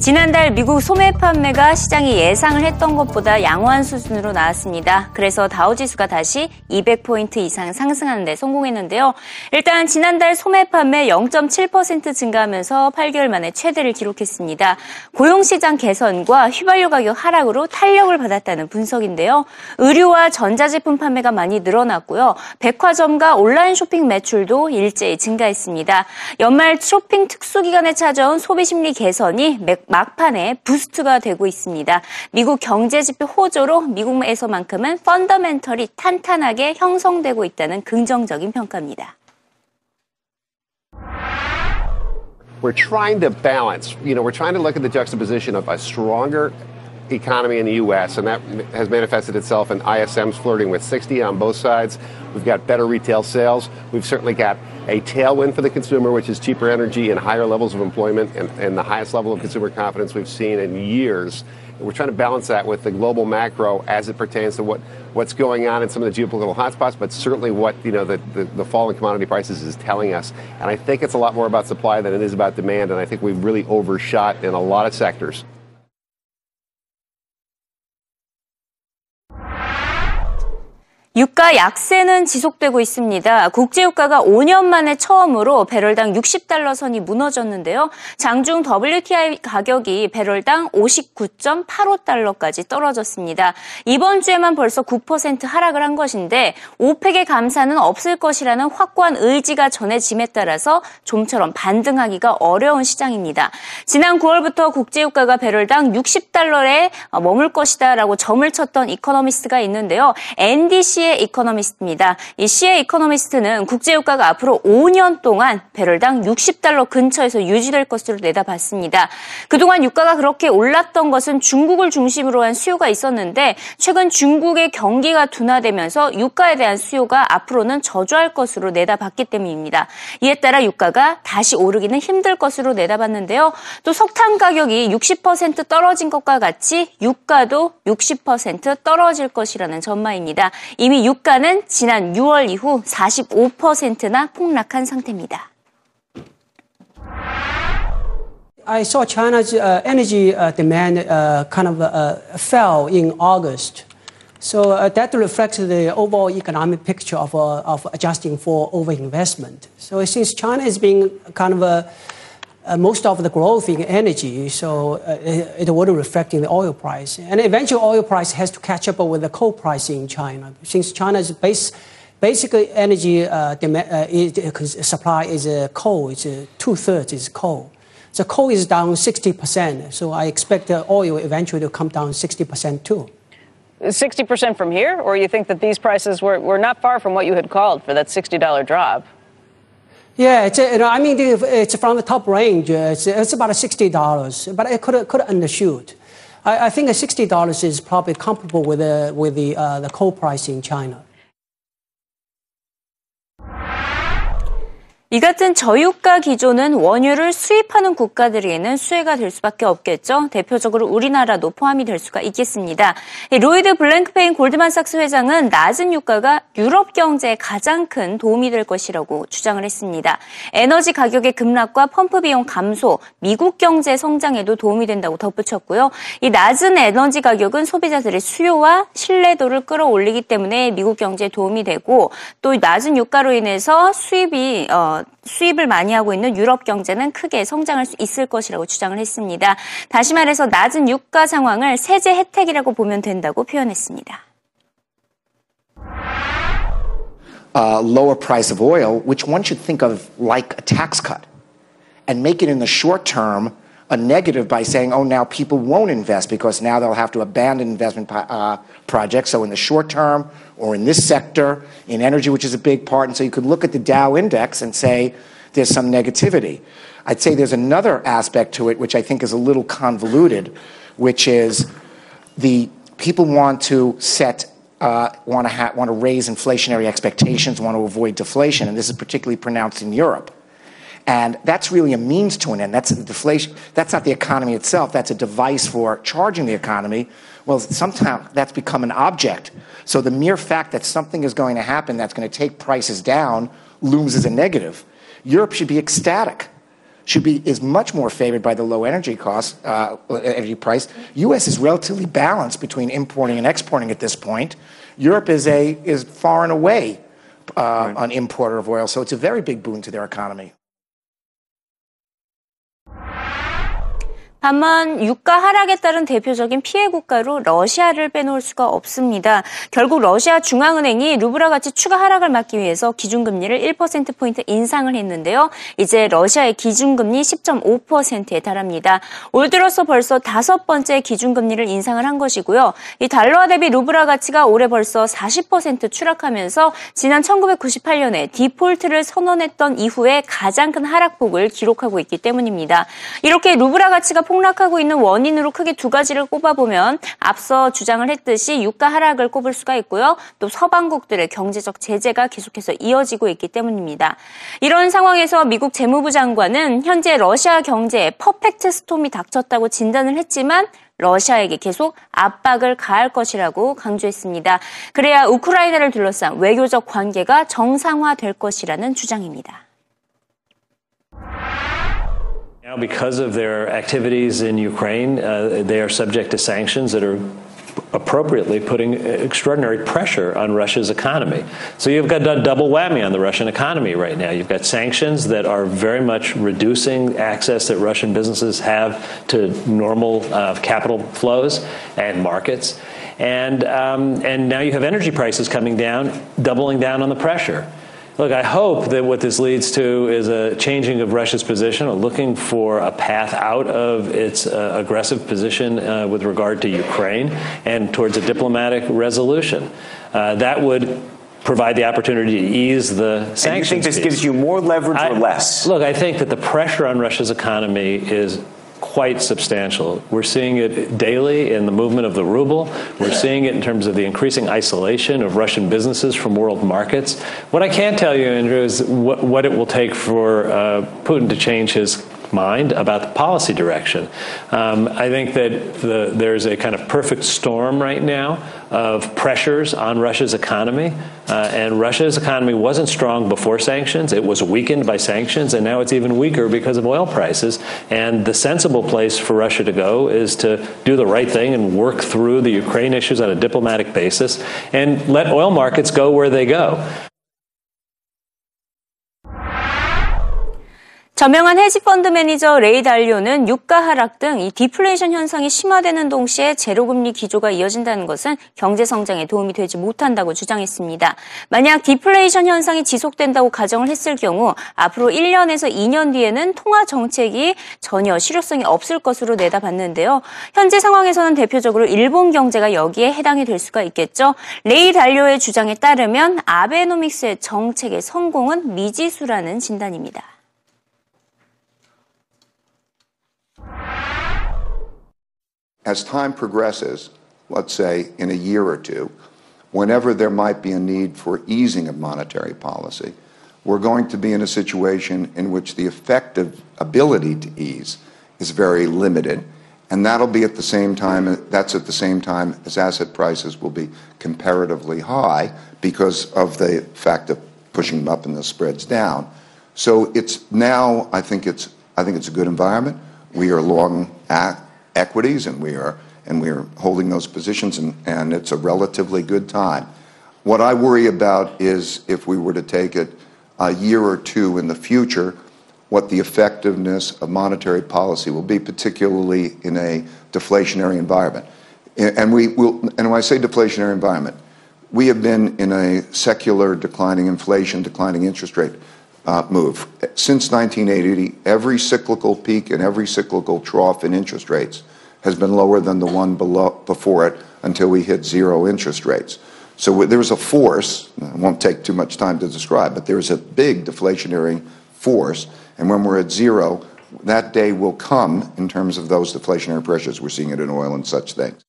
지난달 미국 소매 판매가 시장이 예상을 했던 것보다 양호한 수준으로 나왔습니다. 그래서 다우지수가 다시 200포인트 이상 상승하는 데 성공했는데요. 일단 지난달 소매 판매 0.7% 증가하면서 8개월 만에 최대를 기록했습니다. 고용시장 개선과 휘발유 가격 하락으로 탄력을 받았다는 분석인데요. 의류와 전자제품 판매가 많이 늘어났고요. 백화점과 온라인 쇼핑 매출도 일제히 증가했습니다. 연말 쇼핑 특수기간에 찾아온 소비 심리 개선이 막판에 부스트가 되고 있습니다. 미국 경제 지표 호조로 미국에서만큼은 펀더멘털이 탄탄하게 형성되고 있다는 긍정적인 평가입니다. We're trying to balance, you know, we're trying to look at the juxtaposition of a stronger economy in the U.S., and that has manifested itself in ISMs flirting with 60 on both sides. We've got better retail sales. We've certainly got a tailwind for the consumer, which is cheaper energy and higher levels of employment and, and the highest level of consumer confidence we've seen in years. And we're trying to balance that with the global macro as it pertains to what, what's going on in some of the geopolitical hotspots, but certainly what you know the, the, the fall in commodity prices is telling us. And I think it's a lot more about supply than it is about demand. And I think we've really overshot in a lot of sectors. 유가 약세는 지속되고 있습니다. 국제유가가 5년 만에 처음으로 배럴당 60달러 선이 무너졌는데요. 장중 WTI 가격이 배럴당 59.85달러까지 떨어졌습니다. 이번 주에만 벌써 9% 하락을 한 것인데 OPEC의 감산은 없을 것이라는 확고한 의지가 전해짐에 따라서 좀처럼 반등하기가 어려운 시장입니다. 지난 9월부터 국제유가가 배럴당 60달러에 머물 것이다라고 점을 쳤던 이코노미스트가 있는데요. NDC의 시의 이코노미스트입니다. 이 시의 이코노미스트는 국제유가가 앞으로 5년 동안 배럴당 60달러 근처에서 유지될 것으로 내다봤습니다. 그동안 유가가 그렇게 올랐던 것은 중국을 중심으로 한 수요가 있었는데 최근 중국의 경기가 둔화되면서 유가에 대한 수요가 앞으로는 저조할 것으로 내다봤기 때문입니다. 이에 따라 유가가 다시 오르기는 힘들 것으로 내다봤는데요. 또 석탄 가격이 60% 떨어진 것과 같이 유가도 60% 떨어질 것이라는 전망입니다. 이미 유가는 지난 6월 이후 45%나 폭락한 상태입니다. I saw China's uh, energy uh, demand uh, kind of fell in August. So that reflects the overall economic picture of, of adjusting for overinvestment. So since China is being kind of a uh, most of the growth in energy, so uh, it, it would reflect in the oil price. And eventually, oil price has to catch up with the coal price in China, since China's base basically energy uh, demand, uh, is, supply is uh, coal. It's uh, two thirds is coal. So coal is down 60%. So I expect the oil eventually to come down 60% too. 60% from here? Or you think that these prices were, were not far from what you had called for that $60 drop? Yeah, it's, you know, I mean, it's from the top range. It's, it's about $60, but it could, could undershoot. I, I think $60 is probably comparable with, the, with the, uh, the coal price in China. 이 같은 저유가 기조는 원유를 수입하는 국가들에게는 수혜가 될 수밖에 없겠죠. 대표적으로 우리나라도 포함이 될 수가 있겠습니다. 로이드 블랭크페인 골드만삭스 회장은 낮은 유가가 유럽 경제에 가장 큰 도움이 될 것이라고 주장을 했습니다. 에너지 가격의 급락과 펌프 비용 감소, 미국 경제 성장에도 도움이 된다고 덧붙였고요. 이 낮은 에너지 가격은 소비자들의 수요와 신뢰도를 끌어올리기 때문에 미국 경제에 도움이 되고 또 낮은 유가로 인해서 수입이 어, 수입을 많이 하고 있는 유럽 경제는 크게 성장할 수 있을 것이라고 주장을 했습니다. 다시 말해서 낮은 유가 상황을 세제 혜택이라고 보면 된다고 표현했습니다. Uh, lower price of oil, which one should think of like a tax cut, and make it in the short term a negative by saying, oh, now people won't invest because now they'll have to abandon investment uh, projects. So in the short term, or in this sector, in energy, which is a big part. And so you could look at the Dow index and say there's some negativity. I'd say there's another aspect to it which I think is a little convoluted, which is the people want to set uh, want to ha- want to raise inflationary expectations, want to avoid deflation, and this is particularly pronounced in Europe. And that's really a means to an end. That's deflation. That's not the economy itself. That's a device for charging the economy. Well, sometimes that's become an object so the mere fact that something is going to happen that's going to take prices down looms as a negative. Europe should be ecstatic, should be is much more favored by the low energy cost, uh, energy price. U.S. is relatively balanced between importing and exporting at this point. Europe is a is far and away uh, right. an importer of oil, so it's a very big boon to their economy. 다만 유가 하락에 따른 대표적인 피해 국가로 러시아를 빼놓을 수가 없습니다. 결국 러시아 중앙은행이 루브라 가치 추가 하락을 막기 위해서 기준금리를 1%포인트 인상을 했는데요. 이제 러시아의 기준금리 10.5%에 달합니다. 올 들어서 벌써 다섯 번째 기준금리를 인상을 한 것이고요. 이 달러화 대비 루브라 가치가 올해 벌써 40% 추락하면서 지난 1998년에 디폴트를 선언했던 이후에 가장 큰 하락폭을 기록하고 있기 때문입니다. 이렇게 루브라 가치가 폭락하고 있는 원인으로 크게 두 가지를 꼽아보면 앞서 주장을 했듯이 유가 하락을 꼽을 수가 있고요. 또 서방국들의 경제적 제재가 계속해서 이어지고 있기 때문입니다. 이런 상황에서 미국 재무부 장관은 현재 러시아 경제에 퍼펙트 스톰이 닥쳤다고 진단을 했지만 러시아에게 계속 압박을 가할 것이라고 강조했습니다. 그래야 우크라이나를 둘러싼 외교적 관계가 정상화될 것이라는 주장입니다. Now, because of their activities in Ukraine, uh, they are subject to sanctions that are appropriately putting extraordinary pressure on Russia's economy. So you've got a double whammy on the Russian economy right now. You've got sanctions that are very much reducing access that Russian businesses have to normal uh, capital flows and markets. And, um, and now you have energy prices coming down, doubling down on the pressure. Look, I hope that what this leads to is a changing of Russia's position, looking for a path out of its uh, aggressive position uh, with regard to Ukraine and towards a diplomatic resolution. Uh, that would provide the opportunity to ease the sanctions. And you think this piece. gives you more leverage I, or less? Look, I think that the pressure on Russia's economy is quite substantial. We're seeing it daily in the movement of the ruble. We're seeing it in terms of the increasing isolation of Russian businesses from world markets. What I can tell you, Andrew, is what, what it will take for uh, Putin to change his mind about the policy direction. Um, I think that the, there's a kind of perfect storm right now of pressures on Russia's economy. Uh, and Russia's economy wasn't strong before sanctions. It was weakened by sanctions, and now it's even weaker because of oil prices. And the sensible place for Russia to go is to do the right thing and work through the Ukraine issues on a diplomatic basis and let oil markets go where they go. 저명한 헤지펀드 매니저 레이 달리오는 유가 하락 등 이 디플레이션 현상이 심화되는 동시에 제로금리 기조가 이어진다는 것은 경제 성장에 도움이 되지 못한다고 주장했습니다. 만약 디플레이션 현상이 지속된다고 가정을 했을 경우 앞으로 1년에서 2년 뒤에는 통화 정책이 전혀 실효성이 없을 것으로 내다봤는데요. 현재 상황에서는 대표적으로 일본 경제가 여기에 해당이 될 수가 있겠죠. 레이 달료의 주장에 따르면 아베노믹스의 정책의 성공은 미지수라는 진단입니다. As time progresses, let's say in a year or two, whenever there might be a need for easing of monetary policy, we're going to be in a situation in which the effective ability to ease is very limited. And that'll be at the same time, that's at the same time as asset prices will be comparatively high because of the fact of pushing them up and the spreads down. So it's now, I think it's, I think it's a good environment. We are long at, equities, and we are holding those positions, and, and it's a relatively good time. What I worry about is if we were to take it a year or two in the future, what the effectiveness of monetary policy will be, particularly in a deflationary environment. And we will, and when I say deflationary environment, we have been in a secular declining inflation, declining interest rate uh, move. Since 1980, every cyclical peak and every cyclical trough in interest rates has been lower than the one below, before it until we hit zero interest rates. So there's a force, I won't take too much time to describe, but there's a big deflationary force. And when we're at zero, that day will come in terms of those deflationary pressures. We're seeing it in oil and such things.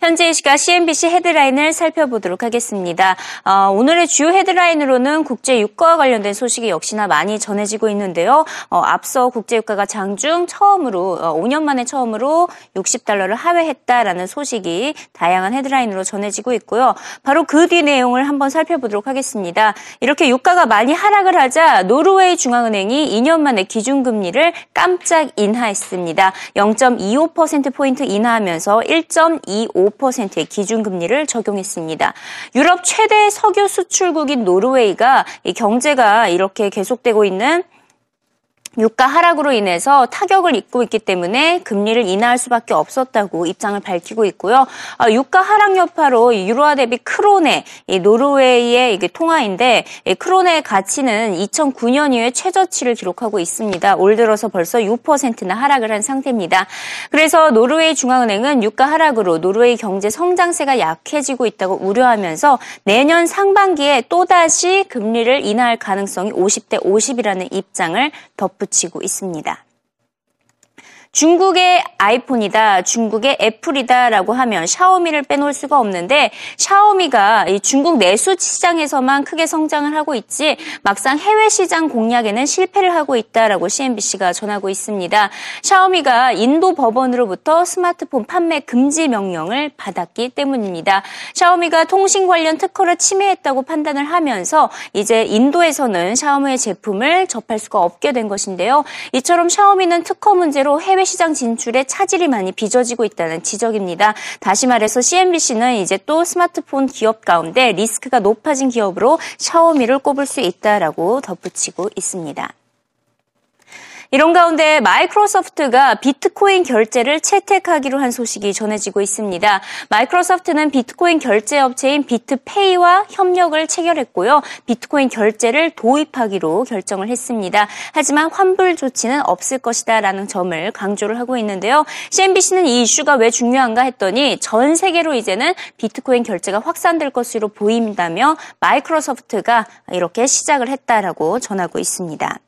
현재 이 시각 CNBC 헤드라인을 살펴보도록 하겠습니다. 어, 오늘의 주요 헤드라인으로는 국제 유가와 관련된 소식이 역시나 많이 전해지고 있는데요. 어, 앞서 국제 유가가 장중 처음으로 어, 5년 만에 처음으로 60달러를 하회했다라는 소식이 다양한 헤드라인으로 전해지고 있고요. 바로 그 뒤 내용을 한번 살펴보도록 하겠습니다. 이렇게 유가가 많이 하락을 하자 노르웨이 중앙은행이 2년 만에 기준금리를 깜짝 인하했습니다. 0.25%포인트 인하하면서 1.25 5%의 기준금리를 적용했습니다. 유럽 최대 석유 수출국인 노르웨이가 경제가 이렇게 계속되고 있는 유가 하락으로 인해서 타격을 입고 있기 때문에 금리를 인하할 수밖에 없었다고 입장을 밝히고 있고요. 아, 유가 하락 여파로 유로화 대비 크로네 노르웨이의 통화인데 크로네 가치는 2009년 이후에 최저치를 기록하고 있습니다. 올 들어서 벌써 6%나 하락을 한 상태입니다. 그래서 노르웨이 중앙은행은 유가 하락으로 노르웨이 경제 성장세가 약해지고 있다고 우려하면서 내년 상반기에 또다시 금리를 인하할 가능성이 50대 50이라는 입장을 덧붙 붙이고 있습니다. 중국의 아이폰이다, 중국의 애플이다라고 하면 샤오미를 빼놓을 수가 없는데 샤오미가 중국 내수 시장에서만 크게 성장을 하고 있지 막상 해외 시장 공략에는 실패를 하고 있다라고 CNBC가 전하고 있습니다. 샤오미가 인도 법원으로부터 스마트폰 판매 금지 명령을 받았기 때문입니다. 샤오미가 통신 관련 특허를 침해했다고 판단을 하면서 이제 인도에서는 샤오미의 제품을 접할 수가 없게 된 것인데요. 이처럼 샤오미는 특허 문제로 해외 시장 진출에 차질이 많이 빚어지고 있다는 지적입니다. 다시 말해서 CNBC는 이제 또 스마트폰 기업 가운데 리스크가 높아진 기업으로 샤오미를 꼽을 수 있다라고 덧붙이고 있습니다. 이런 가운데 마이크로소프트가 비트코인 결제를 채택하기로 한 소식이 전해지고 있습니다. 마이크로소프트는 비트코인 결제 업체인 비트페이와 협력을 체결했고요. 비트코인 결제를 도입하기로 결정을 했습니다. 하지만 환불 조치는 없을 것이다라는 점을 강조를 하고 있는데요. CNBC는 이 이슈가 왜 중요한가 했더니 전 세계로 이제는 비트코인 결제가 확산될 것으로 보인다며 마이크로소프트가 이렇게 시작을 했다라고 전하고 있습니다.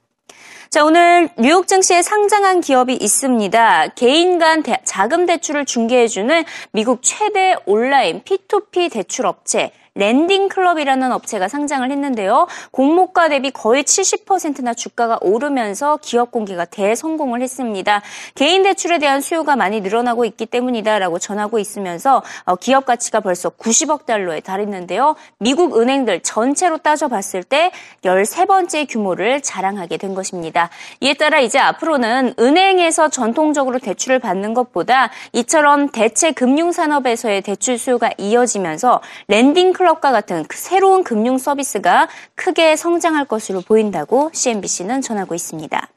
자, 오늘 뉴욕 증시에 상장한 기업이 있습니다. 개인 간 대, 자금 대출을 중개해주는 미국 최대 온라인 P2P 대출 업체 렌딩 클럽이라는 업체가 상장을 했는데요. 공모가 대비 거의 70%나 주가가 오르면서 기업 공개가 대성공을 했습니다. 개인 대출에 대한 수요가 많이 늘어나고 있기 때문이다라고 전하고 있으면서 어, 기업 가치가 벌써 90억 달러에 달했는데요. 미국 은행들 전체로 따져봤을 때 13번째 규모를 자랑하게 된 것입니다. 이에 따라 이제 앞으로는 은행에서 전통적으로 대출을 받는 것보다 이처럼 대체 금융 산업에서의 대출 수요가 이어지면서 렌딩 클럽 클럽과 같은 그 새로운 금융 서비스가 크게 성장할 것으로 보인다고 CNBC는 전하고 있습니다.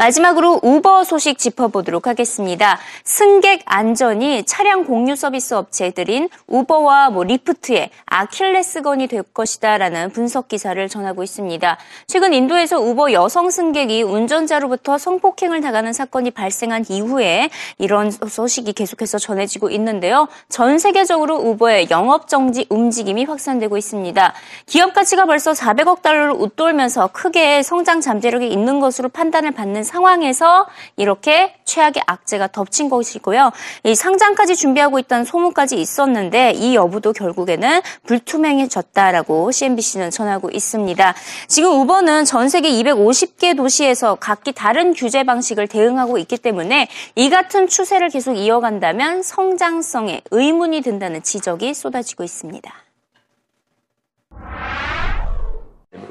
마지막으로 우버 소식 짚어보도록 하겠습니다. 승객 안전이 차량 공유 서비스 업체들인 우버와 뭐 리프트의 아킬레스건이 될 것이다라는 분석 기사를 전하고 있습니다. 최근 인도에서 우버 여성 승객이 운전자로부터 성폭행을 당하는 사건이 발생한 이후에 이런 소식이 계속해서 전해지고 있는데요. 전 세계적으로 우버의 영업 정지 움직임이 확산되고 있습니다. 기업 가치가 벌써 400억 달러를 웃돌면서 크게 성장 잠재력이 있는 것으로 판단을 받는 상황에서 이렇게 최악의 악재가 덮친 것이고요. 이 상장까지 준비하고 있다는 소문까지 있었는데 이 여부도 결국에는 불투명해졌다라고 CNBC는 전하고 있습니다. 지금 우버는 전 세계 250개 도시에서 각기 다른 규제 방식을 대응하고 있기 때문에 이 같은 추세를 계속 이어간다면 성장성에 의문이 든다는 지적이 쏟아지고 있습니다.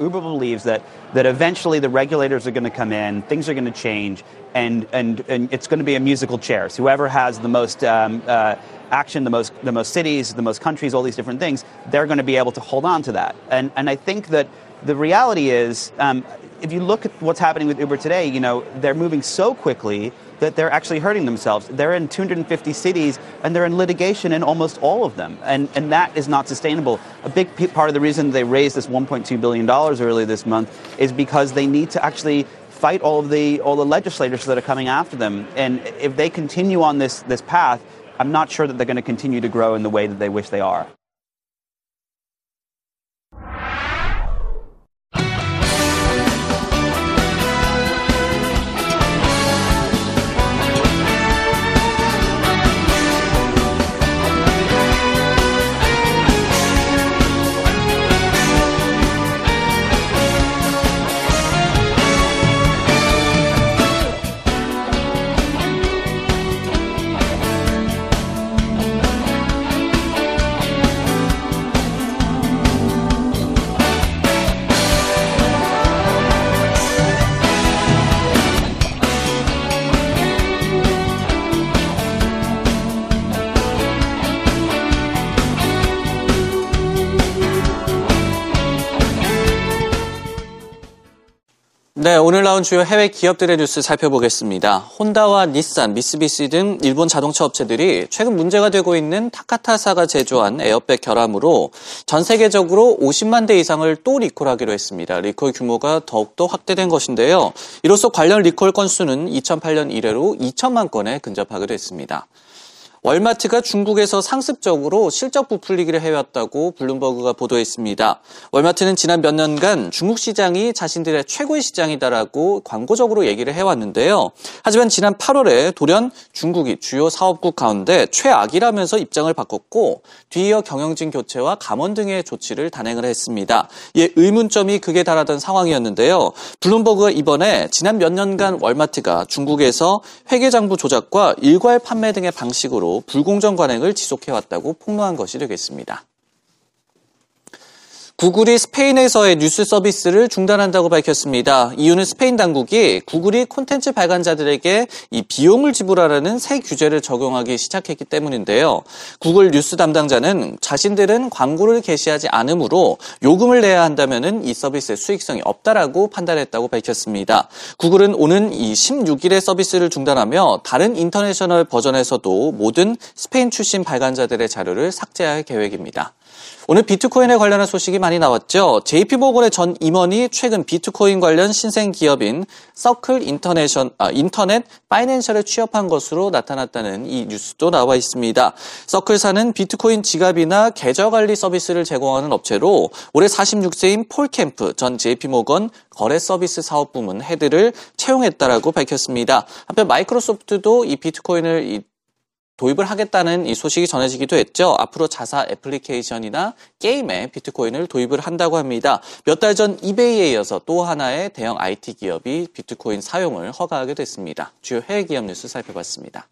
Uber believes that, that eventually the regulators are going to come in, things are going to change, and, and, and it's going to be a musical chairs. Whoever has the most um, uh, action, the most, the most cities, the most countries, all these different things, they're going to be able to hold on to that. And, and I think that the reality is, um, if you look at what's happening with Uber today, you know, they're moving so quickly that they're actually hurting themselves. They're in 250 cities and they're in litigation in almost all of them. And, and that is not sustainable. A big part of the reason they raised this $1.2 billion earlier this month is because they need to actually fight all of the, all the legislators that are coming after them. And if they continue on this, this path, I'm not sure that they're going to continue to grow in the way that they wish they are. 나온 주요 해외 기업들의 뉴스 살펴보겠습니다. 혼다와 닛산, 미쓰비시 등 일본 자동차 업체들이 최근 문제가 되고 있는 타카타사가 제조한 에어백 결함으로 전 세계적으로 50만 대 이상을 또 리콜하기로 했습니다. 리콜 규모가 더욱더 확대된 것인데요. 이로써 관련 리콜 건수는 2008년 이래로 2천만 건에 근접하기도 했습니다. 월마트가 중국에서 상습적으로 실적 부풀리기를 해왔다고 블룸버그가 보도했습니다. 월마트는 지난 몇 년간 중국 시장이 자신들의 최고의 시장이다라고 광고적으로 얘기를 해왔는데요. 하지만 지난 8월에 돌연 중국이 주요 사업국 가운데 최악이라면서 입장을 바꿨고 뒤이어 경영진 교체와 감원 등의 조치를 단행을 했습니다. 이에 의문점이 극에 달하던 상황이었는데요. 블룸버그가 이번에 지난 몇 년간 월마트가 중국에서 회계장부 조작과 일괄 판매 등의 방식으로 불공정 관행을 지속해왔다고 폭로한 것이 되겠습니다. 구글이 스페인에서의 뉴스 서비스를 중단한다고 밝혔습니다. 이유는 스페인 당국이 구글이 콘텐츠 발간자들에게 이 비용을 지불하라는 새 규제를 적용하기 시작했기 때문인데요. 구글 뉴스 담당자는 자신들은 광고를 게시하지 않으므로 요금을 내야 한다면 이 서비스의 수익성이 없다라고 판단했다고 밝혔습니다. 구글은 오는 이 16일에 서비스를 중단하며 다른 international 버전에서도 모든 스페인 출신 발간자들의 자료를 삭제할 계획입니다. 오늘 비트코인에 관련한 소식이 많이 나왔죠. JP모건의 전 임원이 최근 비트코인 관련 신생 기업인 서클 인터내션, 아, 인터넷 파이낸셜에 취업한 것으로 나타났다는 이 뉴스도 나와 있습니다. 서클사는 비트코인 지갑이나 계좌 관리 서비스를 제공하는 업체로 올해 46세인 폴 캠프 전 JP모건 거래 서비스 사업 부문 head를 채용했다라고 밝혔습니다. 한편 마이크로소프트도 이 비트코인을 이 도입을 하겠다는 이 소식이 전해지기도 했죠. 앞으로 자사 애플리케이션이나 게임에 비트코인을 도입을 한다고 합니다. 몇 달 전 이베이에 이어서 또 하나의 대형 IT 기업이 비트코인 사용을 허가하게 됐습니다. 주요 해외 기업 뉴스 살펴봤습니다.